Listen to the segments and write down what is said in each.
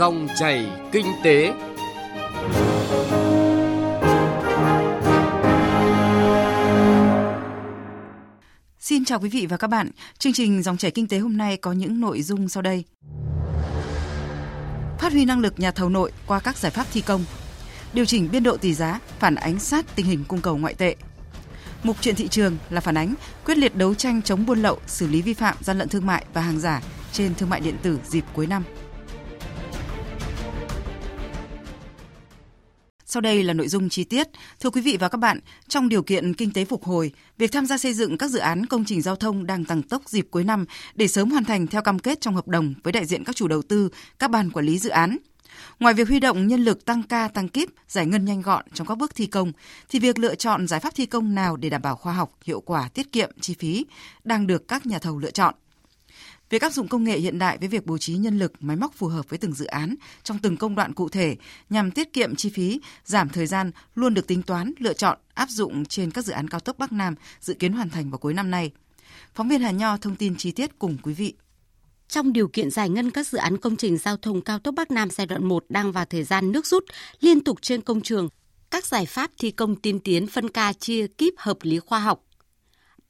Dòng chảy kinh tế. Xin chào quý vị và các bạn. Chương trình Dòng chảy kinh tế hôm nay có những nội dung sau đây. Phát huy năng lực nhà thầu nội qua các giải pháp thi công. Điều chỉnh biên độ tỷ giá phản ánh sát tình hình cung cầu ngoại tệ. Mục chuyện thị trường là phản ánh quyết liệt đấu tranh chống buôn lậu, xử lý vi phạm gian lận thương mại và hàng giả trên thương mại điện tử dịp cuối năm. Sau đây là nội dung chi tiết. Thưa quý vị và các bạn, trong điều kiện kinh tế phục hồi, việc tham gia xây dựng các dự án công trình giao thông đang tăng tốc dịp cuối năm để sớm hoàn thành theo cam kết trong hợp đồng với đại diện các chủ đầu tư, các ban quản lý dự án. Ngoài việc huy động nhân lực tăng ca tăng kíp, giải ngân nhanh gọn trong các bước thi công, thì việc lựa chọn giải pháp thi công nào để đảm bảo khoa học, hiệu quả, tiết kiệm chi phí đang được các nhà thầu lựa chọn. Việc áp dụng công nghệ hiện đại với việc bố trí nhân lực, máy móc phù hợp với từng dự án trong từng công đoạn cụ thể nhằm tiết kiệm chi phí, giảm thời gian luôn được tính toán, lựa chọn, áp dụng trên các dự án cao tốc Bắc Nam dự kiến hoàn thành vào cuối năm nay. Phóng viên Hà Nho thông tin chi tiết cùng quý vị. Trong điều kiện giải ngân các dự án công trình giao thông cao tốc Bắc Nam giai đoạn 1 đang vào thời gian nước rút liên tục trên công trường, các giải pháp thi công tiên tiến phân ca chia kíp hợp lý khoa học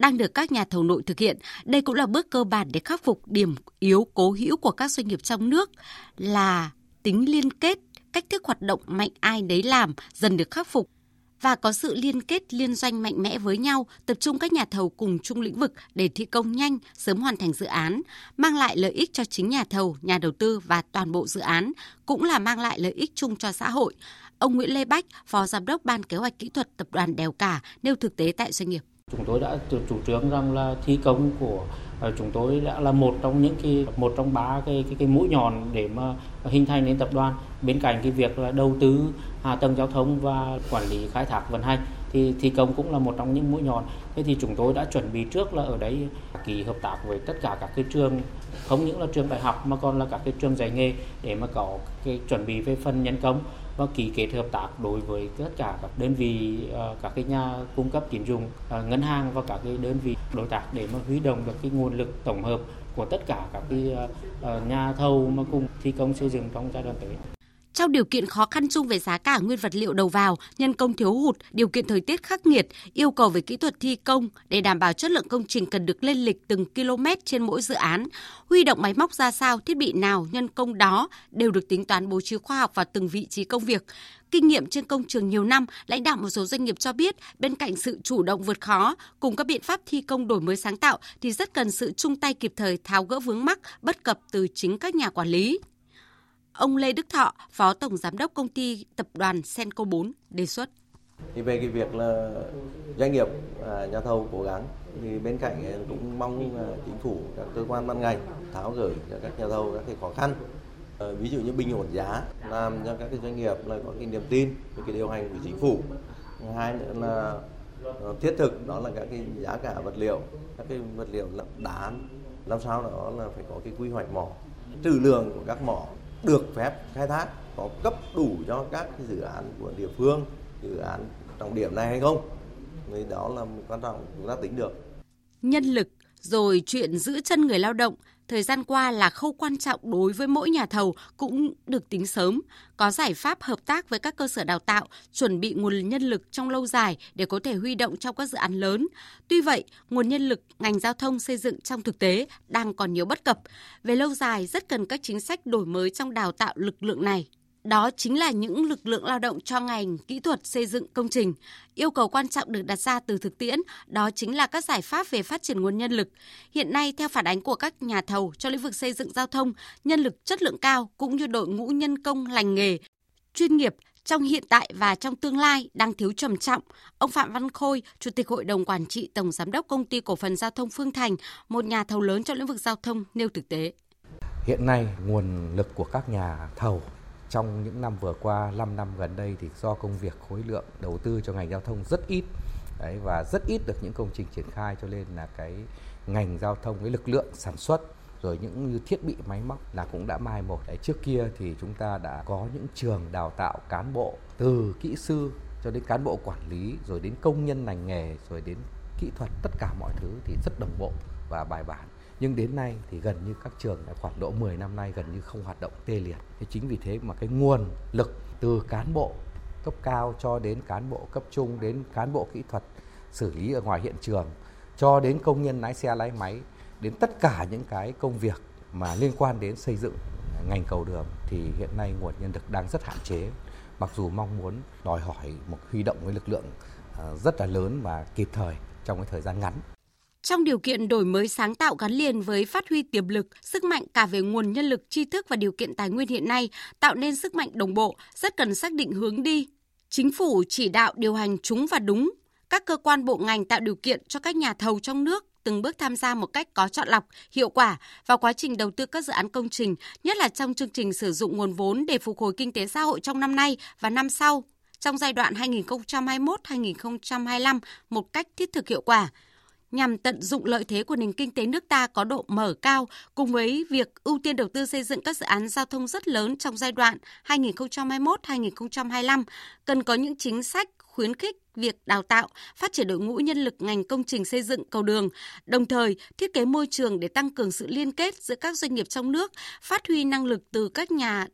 đang được các nhà thầu nội thực hiện. Đây cũng là bước cơ bản để khắc phục điểm yếu cố hữu của các doanh nghiệp trong nước là tính liên kết, cách thức hoạt động mạnh ai đấy làm dần được khắc phục và có sự liên kết liên doanh mạnh mẽ với nhau, tập trung các nhà thầu cùng chung lĩnh vực để thi công nhanh, sớm hoàn thành dự án, mang lại lợi ích cho chính nhà thầu, nhà đầu tư và toàn bộ dự án, cũng là mang lại lợi ích chung cho xã hội. Ông Nguyễn Lê Bách, Phó Giám đốc Ban Kế hoạch Kỹ thuật Tập đoàn Đèo Cả nêu thực tế tại doanh nghiệp. Chúng tôi đã chủ trương rằng là thi công của à, chúng tôi đã là một trong những cái một trong ba cái cái, cái mũi nhọn để mà hình thành nên tập đoàn. Bên cạnh cái việc là đầu tư hạ tầng giao thông và quản lý khai thác vận hành thì thi công cũng là một trong những mũi nhọn. Thế thì chúng tôi đã chuẩn bị trước là ở đấy ký hợp tác với tất cả các cái trường không những là trường đại học mà còn là các cái trường dạy nghề để mà có cái chuẩn bị về phần nhân công và ký kết hợp tác đối với tất cả các đơn vị ờ, các cái nhà cung cấp tín dụng ờ, ngân hàng và các cái đơn vị đối tác để mà huy động được cái nguồn lực tổng hợp của tất cả các cái ờ, nhà thầu mà cùng thi công xây dựng trong giai đoạn tới. Trong điều kiện khó khăn chung về giá cả nguyên vật liệu đầu vào, nhân công thiếu hụt, điều kiện thời tiết khắc nghiệt, yêu cầu về kỹ thuật thi công để đảm bảo chất lượng công trình cần được lên lịch từng km trên mỗi dự án. Huy động máy móc ra sao, thiết bị nào, nhân công đó đều được tính toán bố trí khoa học vào từng vị trí công việc. Kinh nghiệm trên công trường nhiều năm, lãnh đạo một số doanh nghiệp cho biết, bên cạnh sự chủ động vượt khó cùng các biện pháp thi công đổi mới sáng tạo thì rất cần sự chung tay kịp thời tháo gỡ vướng mắc, bất cập từ chính các nhà quản lý. Ông Lê Đức Thọ, Phó Tổng Giám đốc Công ty Tập đoàn Senco 4 đề xuất. Thì về cái việc là doanh nghiệp, à, nhà thầu cố gắng thì bên cạnh cũng mong chính phủ, các cơ quan ban ngành tháo gỡ cho các nhà thầu các cái khó khăn. Ờ, ví dụ như bình ổn giá làm cho các cái doanh nghiệp là có cái niềm tin với cái điều hành của chính phủ. Hai nữa là ờ, thiết thực đó là các cái giá cả vật liệu, các cái vật liệu đá làm sao đó là phải có cái quy hoạch mỏ trừ lượng của các mỏ được phép khai thác, có cấp đủ cho các cái dự án của địa phương, dự án trọng điểm này hay không? Thì đó là quan trọng chúng ta tính được. Nhân lực rồi chuyện giữ chân người lao động thời gian qua là khâu quan trọng đối với mỗi nhà thầu cũng được tính sớm, có giải pháp hợp tác với các cơ sở đào tạo, chuẩn bị nguồn nhân lực trong lâu dài để có thể huy động trong các dự án lớn. Tuy vậy, nguồn nhân lực ngành giao thông xây dựng trong thực tế đang còn nhiều bất cập. Về lâu dài rất cần các chính sách đổi mới trong đào tạo lực lượng này. Đó chính là những lực lượng lao động cho ngành kỹ thuật xây dựng công trình. Yêu cầu quan trọng được đặt ra từ thực tiễn, đó chính là các giải pháp về phát triển nguồn nhân lực. Hiện nay, theo phản ánh của các nhà thầu cho lĩnh vực xây dựng giao thông, nhân lực chất lượng cao cũng như đội ngũ nhân công lành nghề, chuyên nghiệp trong hiện tại và trong tương lai đang thiếu trầm trọng. Ông Phạm Văn Khôi, Chủ tịch Hội đồng Quản trị Tổng Giám đốc Công ty Cổ phần Giao thông Phương Thành, một nhà thầu lớn trong lĩnh vực giao thông nêu thực tế. Hiện nay, nguồn lực của các nhà thầu trong những năm vừa qua 5 năm gần đây thì do công việc khối lượng đầu tư cho ngành giao thông rất ít. Đấy, và rất ít được những công trình triển khai, cho nên là cái ngành giao thông, cái lực lượng sản xuất, rồi những thiết bị, máy móc là cũng đã mai một. Đấy, trước kia thì chúng ta đã có những trường đào tạo cán bộ từ kỹ sư cho đến cán bộ quản lý, rồi đến công nhân ngành nghề, rồi đến kỹ thuật, tất cả mọi thứ thì rất đồng bộ và bài bản nhưng đến nay thì gần như các trường đã khoảng độ 10 năm nay gần như không hoạt động tê liệt. Thế chính vì thế mà cái nguồn lực từ cán bộ cấp cao cho đến cán bộ cấp trung, đến cán bộ kỹ thuật xử lý ở ngoài hiện trường, cho đến công nhân lái xe, lái máy, đến tất cả những cái công việc mà liên quan đến xây dựng ngành cầu đường thì hiện nay nguồn nhân lực đang rất hạn chế mặc dù mong muốn đòi hỏi một huy động với lực lượng ờ, rất là lớn và kịp thời trong cái thời gian ngắn. Trong điều kiện đổi mới sáng tạo gắn liền với phát huy tiềm lực, sức mạnh cả về nguồn nhân lực, tri thức và điều kiện tài nguyên hiện nay, tạo nên sức mạnh đồng bộ, rất cần xác định hướng đi. Chính phủ chỉ đạo điều hành chúng và đúng, các cơ quan bộ ngành tạo điều kiện cho các nhà thầu trong nước từng bước tham gia một cách có chọn lọc, hiệu quả vào quá trình đầu tư các dự án công trình, nhất là trong chương trình sử dụng nguồn vốn để phục hồi kinh tế xã hội trong năm nay và năm sau, trong giai đoạn 2021-2025 một cách thiết thực hiệu quả nhằm tận dụng lợi thế của nền kinh tế nước ta có độ mở cao cùng với việc ưu tiên đầu tư xây dựng các dự án giao thông rất lớn trong giai đoạn 2021-2025 cần có những chính sách khuyến khích việc đào tạo, phát triển đội ngũ nhân lực ngành công trình xây dựng cầu đường, đồng thời thiết kế môi trường để tăng cường sự liên kết giữa các doanh nghiệp trong nước, phát huy năng lực từ các nhà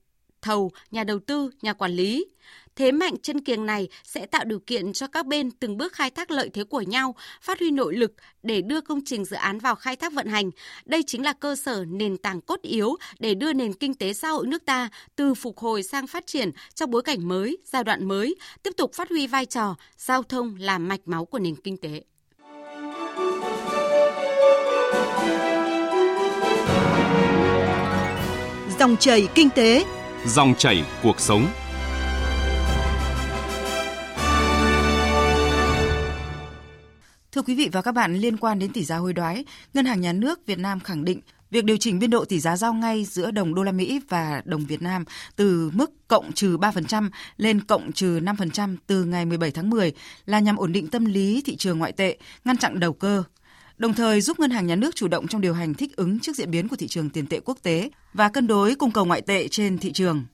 thầu, nhà đầu tư, nhà quản lý. Thế mạnh chân kiềng này sẽ tạo điều kiện cho các bên từng bước khai thác lợi thế của nhau, phát huy nội lực để đưa công trình dự án vào khai thác vận hành. Đây chính là cơ sở nền tảng cốt yếu để đưa nền kinh tế xã hội nước ta từ phục hồi sang phát triển trong bối cảnh mới, giai đoạn mới, tiếp tục phát huy vai trò giao thông là mạch máu của nền kinh tế. Dòng chảy kinh tế, dòng chảy cuộc sống. Thưa quý vị và các bạn, liên quan đến tỷ giá hối đoái, Ngân hàng Nhà nước Việt Nam khẳng định việc điều chỉnh biên độ tỷ giá giao ngay giữa đồng đô la Mỹ và đồng Việt Nam từ mức cộng trừ 3% lên cộng trừ 5% từ ngày 17 tháng 10 là nhằm ổn định tâm lý thị trường ngoại tệ, ngăn chặn đầu cơ, đồng thời giúp ngân hàng nhà nước chủ động trong điều hành thích ứng trước diễn biến của thị trường tiền tệ quốc tế và cân đối cung cầu ngoại tệ trên thị trường.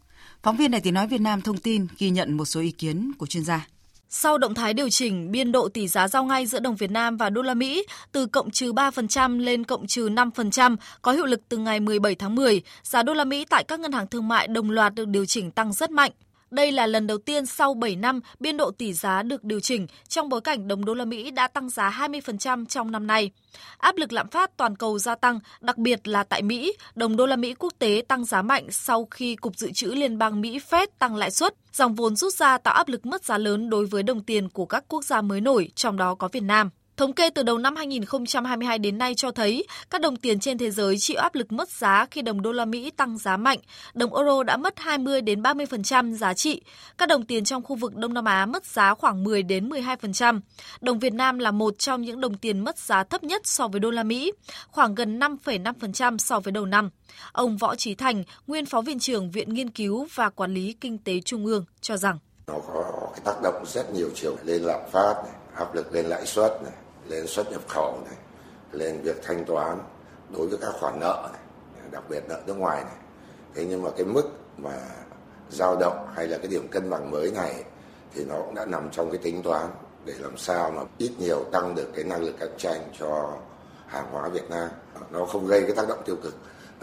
Phóng viên Đài Tiếng nói Việt Nam thông tin ghi nhận một số ý kiến của chuyên gia. Sau động thái điều chỉnh biên độ tỷ giá giao ngay giữa đồng Việt Nam và đô la Mỹ từ cộng trừ 3% lên cộng trừ 5% có hiệu lực từ ngày 17 tháng 10, giá đô la Mỹ tại các ngân hàng thương mại đồng loạt được điều chỉnh tăng rất mạnh. Đây là lần đầu tiên sau 7 năm biên độ tỷ giá được điều chỉnh trong bối cảnh đồng đô la Mỹ đã tăng giá 20% trong năm nay. Áp lực lạm phát toàn cầu gia tăng, đặc biệt là tại Mỹ, đồng đô la Mỹ quốc tế tăng giá mạnh sau khi Cục Dự trữ Liên bang Mỹ Fed tăng lãi suất. Dòng vốn rút ra tạo áp lực mất giá lớn đối với đồng tiền của các quốc gia mới nổi, trong đó có Việt Nam. Thống kê từ đầu năm 2022 đến nay cho thấy các đồng tiền trên thế giới chịu áp lực mất giá khi đồng đô la Mỹ tăng giá mạnh. Đồng euro đã mất 20 đến 30% giá trị. Các đồng tiền trong khu vực Đông Nam Á mất giá khoảng 10 đến 12%. Đồng Việt Nam là một trong những đồng tiền mất giá thấp nhất so với đô la Mỹ, khoảng gần 5,5% so với đầu năm. Ông Võ Trí Thành, nguyên phó viện trưởng Viện Nghiên cứu và Quản lý Kinh tế Trung ương cho rằng nó có cái tác động rất nhiều chiều lên lạm phát này, áp lực lên lãi suất này, lên xuất nhập khẩu này, lên việc thanh toán đối với các khoản nợ này, đặc biệt nợ nước ngoài này. Thế nhưng mà cái mức mà dao động hay là cái điểm cân bằng mới này thì nó cũng đã nằm trong cái tính toán để làm sao mà ít nhiều tăng được cái năng lực cạnh tranh cho hàng hóa Việt Nam. Nó không gây cái tác động tiêu cực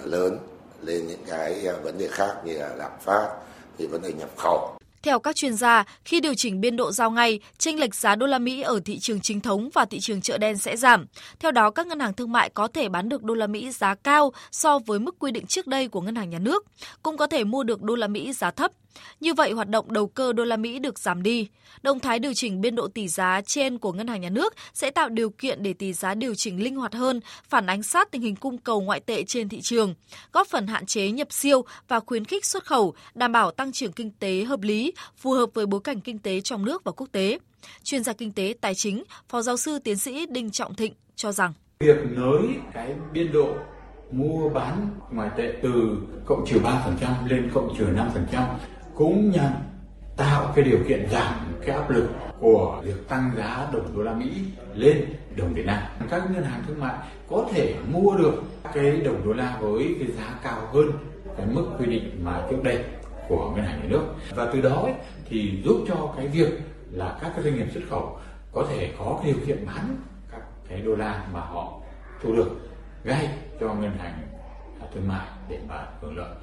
lớn lên những cái vấn đề khác như là lạm phát, thì vấn đề nhập khẩu theo các chuyên gia, khi điều chỉnh biên độ giao ngay, chênh lệch giá đô la Mỹ ở thị trường chính thống và thị trường chợ đen sẽ giảm. Theo đó, các ngân hàng thương mại có thể bán được đô la Mỹ giá cao so với mức quy định trước đây của ngân hàng nhà nước, cũng có thể mua được đô la Mỹ giá thấp. Như vậy, hoạt động đầu cơ đô la Mỹ được giảm đi. Động thái điều chỉnh biên độ tỷ giá trên của ngân hàng nhà nước sẽ tạo điều kiện để tỷ giá điều chỉnh linh hoạt hơn, phản ánh sát tình hình cung cầu ngoại tệ trên thị trường, góp phần hạn chế nhập siêu và khuyến khích xuất khẩu, đảm bảo tăng trưởng kinh tế hợp lý, phù hợp với bối cảnh kinh tế trong nước và quốc tế. Chuyên gia kinh tế tài chính, Phó giáo sư tiến sĩ Đinh Trọng Thịnh cho rằng việc nới cái biên độ mua bán ngoại tệ từ cộng trừ 3% lên cộng trừ 5% cũng nhằm tạo cái điều kiện giảm cái áp lực của việc tăng giá đồng đô la Mỹ lên đồng Việt Nam. Các ngân hàng thương mại có thể mua được cái đồng đô la với cái giá cao hơn cái mức quy định mà trước đây của ngân hàng nhà nước và từ đó ấy, thì giúp cho cái việc là các cái doanh nghiệp xuất khẩu có thể có cái điều kiện bán các cái đô la mà họ thu được ngay cho ngân hàng thương mại để mà hưởng lợi.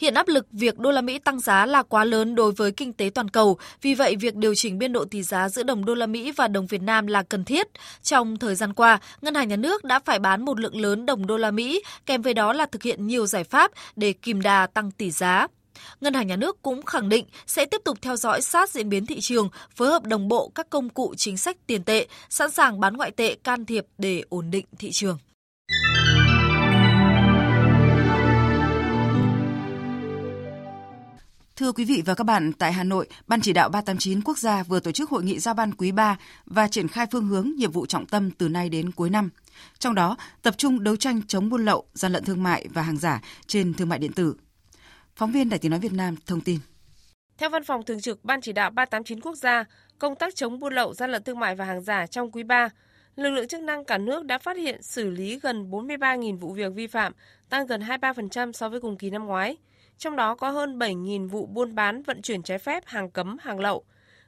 Hiện áp lực việc đô la Mỹ tăng giá là quá lớn đối với kinh tế toàn cầu, vì vậy việc điều chỉnh biên độ tỷ giá giữa đồng đô la Mỹ và đồng Việt Nam là cần thiết. Trong thời gian qua, ngân hàng nhà nước đã phải bán một lượng lớn đồng đô la Mỹ, kèm với đó là thực hiện nhiều giải pháp để kìm đà tăng tỷ giá. Ngân hàng nhà nước cũng khẳng định sẽ tiếp tục theo dõi sát diễn biến thị trường, phối hợp đồng bộ các công cụ chính sách tiền tệ, sẵn sàng bán ngoại tệ can thiệp để ổn định thị trường. Thưa quý vị và các bạn, tại Hà Nội, Ban chỉ đạo 389 quốc gia vừa tổ chức hội nghị giao ban quý 3 và triển khai phương hướng nhiệm vụ trọng tâm từ nay đến cuối năm. Trong đó, tập trung đấu tranh chống buôn lậu, gian lận thương mại và hàng giả trên thương mại điện tử. Phóng viên Đài Tiếng nói Việt Nam thông tin. Theo Văn phòng Thường trực Ban chỉ đạo 389 quốc gia, công tác chống buôn lậu, gian lận thương mại và hàng giả trong quý 3, lực lượng chức năng cả nước đã phát hiện xử lý gần 43.000 vụ việc vi phạm, tăng gần 23% so với cùng kỳ năm ngoái – trong đó có hơn 7.000 vụ buôn bán vận chuyển trái phép hàng cấm, hàng lậu,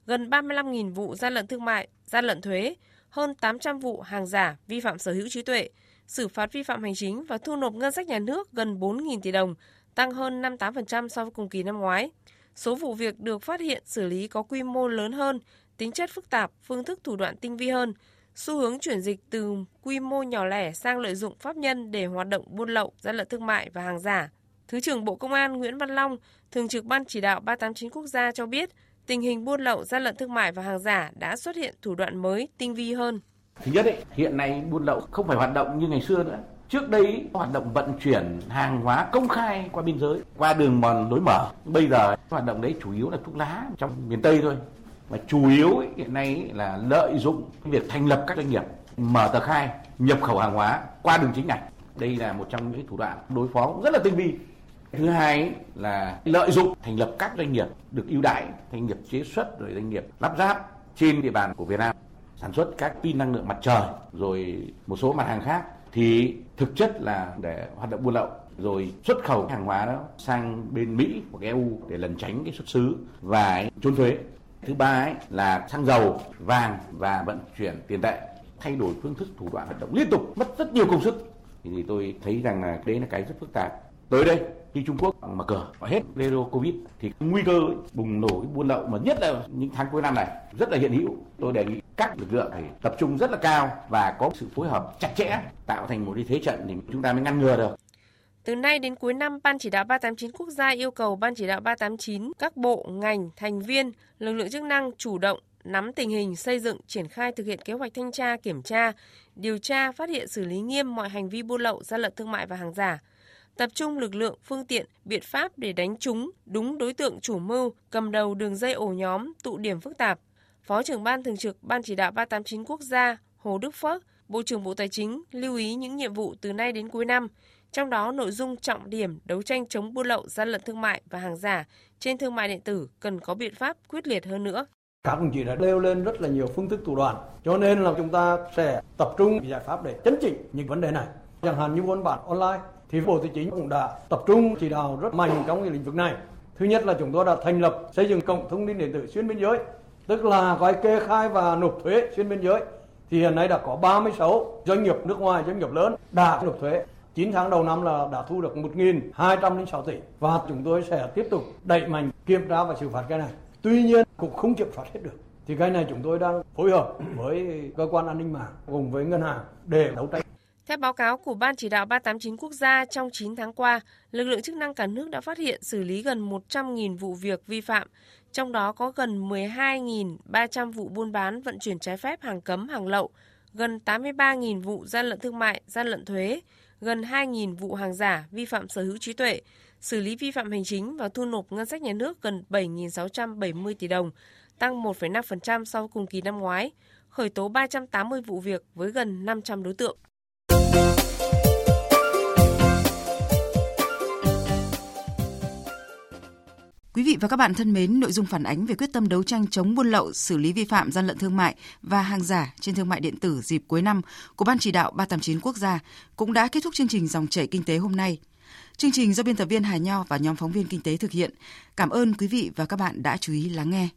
gần 35.000 vụ gian lận thương mại, gian lận thuế, hơn 800 vụ hàng giả, vi phạm sở hữu trí tuệ, xử phạt vi phạm hành chính và thu nộp ngân sách nhà nước gần 4.000 tỷ đồng, tăng hơn 58% so với cùng kỳ năm ngoái. Số vụ việc được phát hiện xử lý có quy mô lớn hơn, tính chất phức tạp, phương thức thủ đoạn tinh vi hơn, xu hướng chuyển dịch từ quy mô nhỏ lẻ sang lợi dụng pháp nhân để hoạt động buôn lậu, gian lận thương mại và hàng giả, Thứ trưởng Bộ Công an Nguyễn Văn Long, Thường trực Ban chỉ đạo 389 quốc gia cho biết, tình hình buôn lậu, gian lận thương mại và hàng giả đã xuất hiện thủ đoạn mới, tinh vi hơn. Thứ nhất, ấy, hiện nay buôn lậu không phải hoạt động như ngày xưa nữa. Trước đây hoạt động vận chuyển hàng hóa công khai qua biên giới, qua đường mòn lối mở. Bây giờ hoạt động đấy chủ yếu là thuốc lá trong miền Tây thôi. Và chủ yếu ấy, hiện nay là lợi dụng việc thành lập các doanh nghiệp, mở tờ khai, nhập khẩu hàng hóa qua đường chính ngạch. Đây là một trong những thủ đoạn đối phó rất là tinh vi thứ hai là lợi dụng thành lập các doanh nghiệp được ưu đãi doanh nghiệp chế xuất rồi doanh nghiệp lắp ráp trên địa bàn của Việt Nam sản xuất các pin năng lượng mặt trời rồi một số mặt hàng khác thì thực chất là để hoạt động buôn lậu rồi xuất khẩu hàng hóa đó sang bên Mỹ hoặc EU để lần tránh cái xuất xứ và trốn thuế. Thứ ba ấy là xăng dầu, vàng và vận chuyển tiền tệ thay đổi phương thức thủ đoạn hoạt động liên tục mất rất nhiều công sức thì tôi thấy rằng là đấy là cái rất phức tạp tới đây khi Trung Quốc mở cửa và hết zero Covid thì nguy cơ bùng nổ cái buôn lậu mà nhất là những tháng cuối năm này rất là hiện hữu. Tôi đề nghị các lực lượng phải tập trung rất là cao và có sự phối hợp chặt chẽ tạo thành một cái thế trận thì chúng ta mới ngăn ngừa được. Từ nay đến cuối năm, Ban chỉ đạo 389 quốc gia yêu cầu Ban chỉ đạo 389 các bộ, ngành, thành viên, lực lượng chức năng chủ động nắm tình hình xây dựng, triển khai thực hiện kế hoạch thanh tra, kiểm tra, điều tra, phát hiện xử lý nghiêm mọi hành vi buôn lậu, gian lận thương mại và hàng giả, tập trung lực lượng, phương tiện, biện pháp để đánh trúng đúng đối tượng chủ mưu, cầm đầu đường dây ổ nhóm, tụ điểm phức tạp. Phó trưởng ban thường trực Ban chỉ đạo 389 quốc gia Hồ Đức Phước, Bộ trưởng Bộ Tài chính lưu ý những nhiệm vụ từ nay đến cuối năm, trong đó nội dung trọng điểm đấu tranh chống buôn lậu, gian lận thương mại và hàng giả trên thương mại điện tử cần có biện pháp quyết liệt hơn nữa. Các đồng chí đã nêu lên rất là nhiều phương thức thủ đoạn, cho nên là chúng ta sẽ tập trung giải pháp để chấn chỉnh những vấn đề này. Chẳng hạn như buôn bán online, thì Bộ Tài chính cũng đã tập trung chỉ đạo rất mạnh trong cái lĩnh vực này. Thứ nhất là chúng tôi đã thành lập xây dựng cổng thông tin điện tử xuyên biên giới, tức là gói kê khai và nộp thuế xuyên biên giới. Thì hiện nay đã có 36 doanh nghiệp nước ngoài, doanh nghiệp lớn đã nộp thuế. 9 tháng đầu năm là đã thu được 1.206 tỷ và chúng tôi sẽ tiếp tục đẩy mạnh kiểm tra và xử phạt cái này. Tuy nhiên cũng không kiểm soát hết được. Thì cái này chúng tôi đang phối hợp với cơ quan an ninh mạng cùng với ngân hàng để đấu tranh. Theo báo cáo của Ban chỉ đạo 389 quốc gia trong 9 tháng qua, lực lượng chức năng cả nước đã phát hiện xử lý gần 100.000 vụ việc vi phạm, trong đó có gần 12.300 vụ buôn bán vận chuyển trái phép hàng cấm hàng lậu, gần 83.000 vụ gian lận thương mại, gian lận thuế, gần 2.000 vụ hàng giả vi phạm sở hữu trí tuệ, xử lý vi phạm hành chính và thu nộp ngân sách nhà nước gần 7.670 tỷ đồng, tăng 1,5% so với cùng kỳ năm ngoái, khởi tố 380 vụ việc với gần 500 đối tượng. Quý vị và các bạn thân mến, nội dung phản ánh về quyết tâm đấu tranh chống buôn lậu, xử lý vi phạm gian lận thương mại và hàng giả trên thương mại điện tử dịp cuối năm của Ban chỉ đạo 389 quốc gia cũng đã kết thúc chương trình dòng chảy kinh tế hôm nay. Chương trình do biên tập viên Hà Nho và nhóm phóng viên kinh tế thực hiện. Cảm ơn quý vị và các bạn đã chú ý lắng nghe.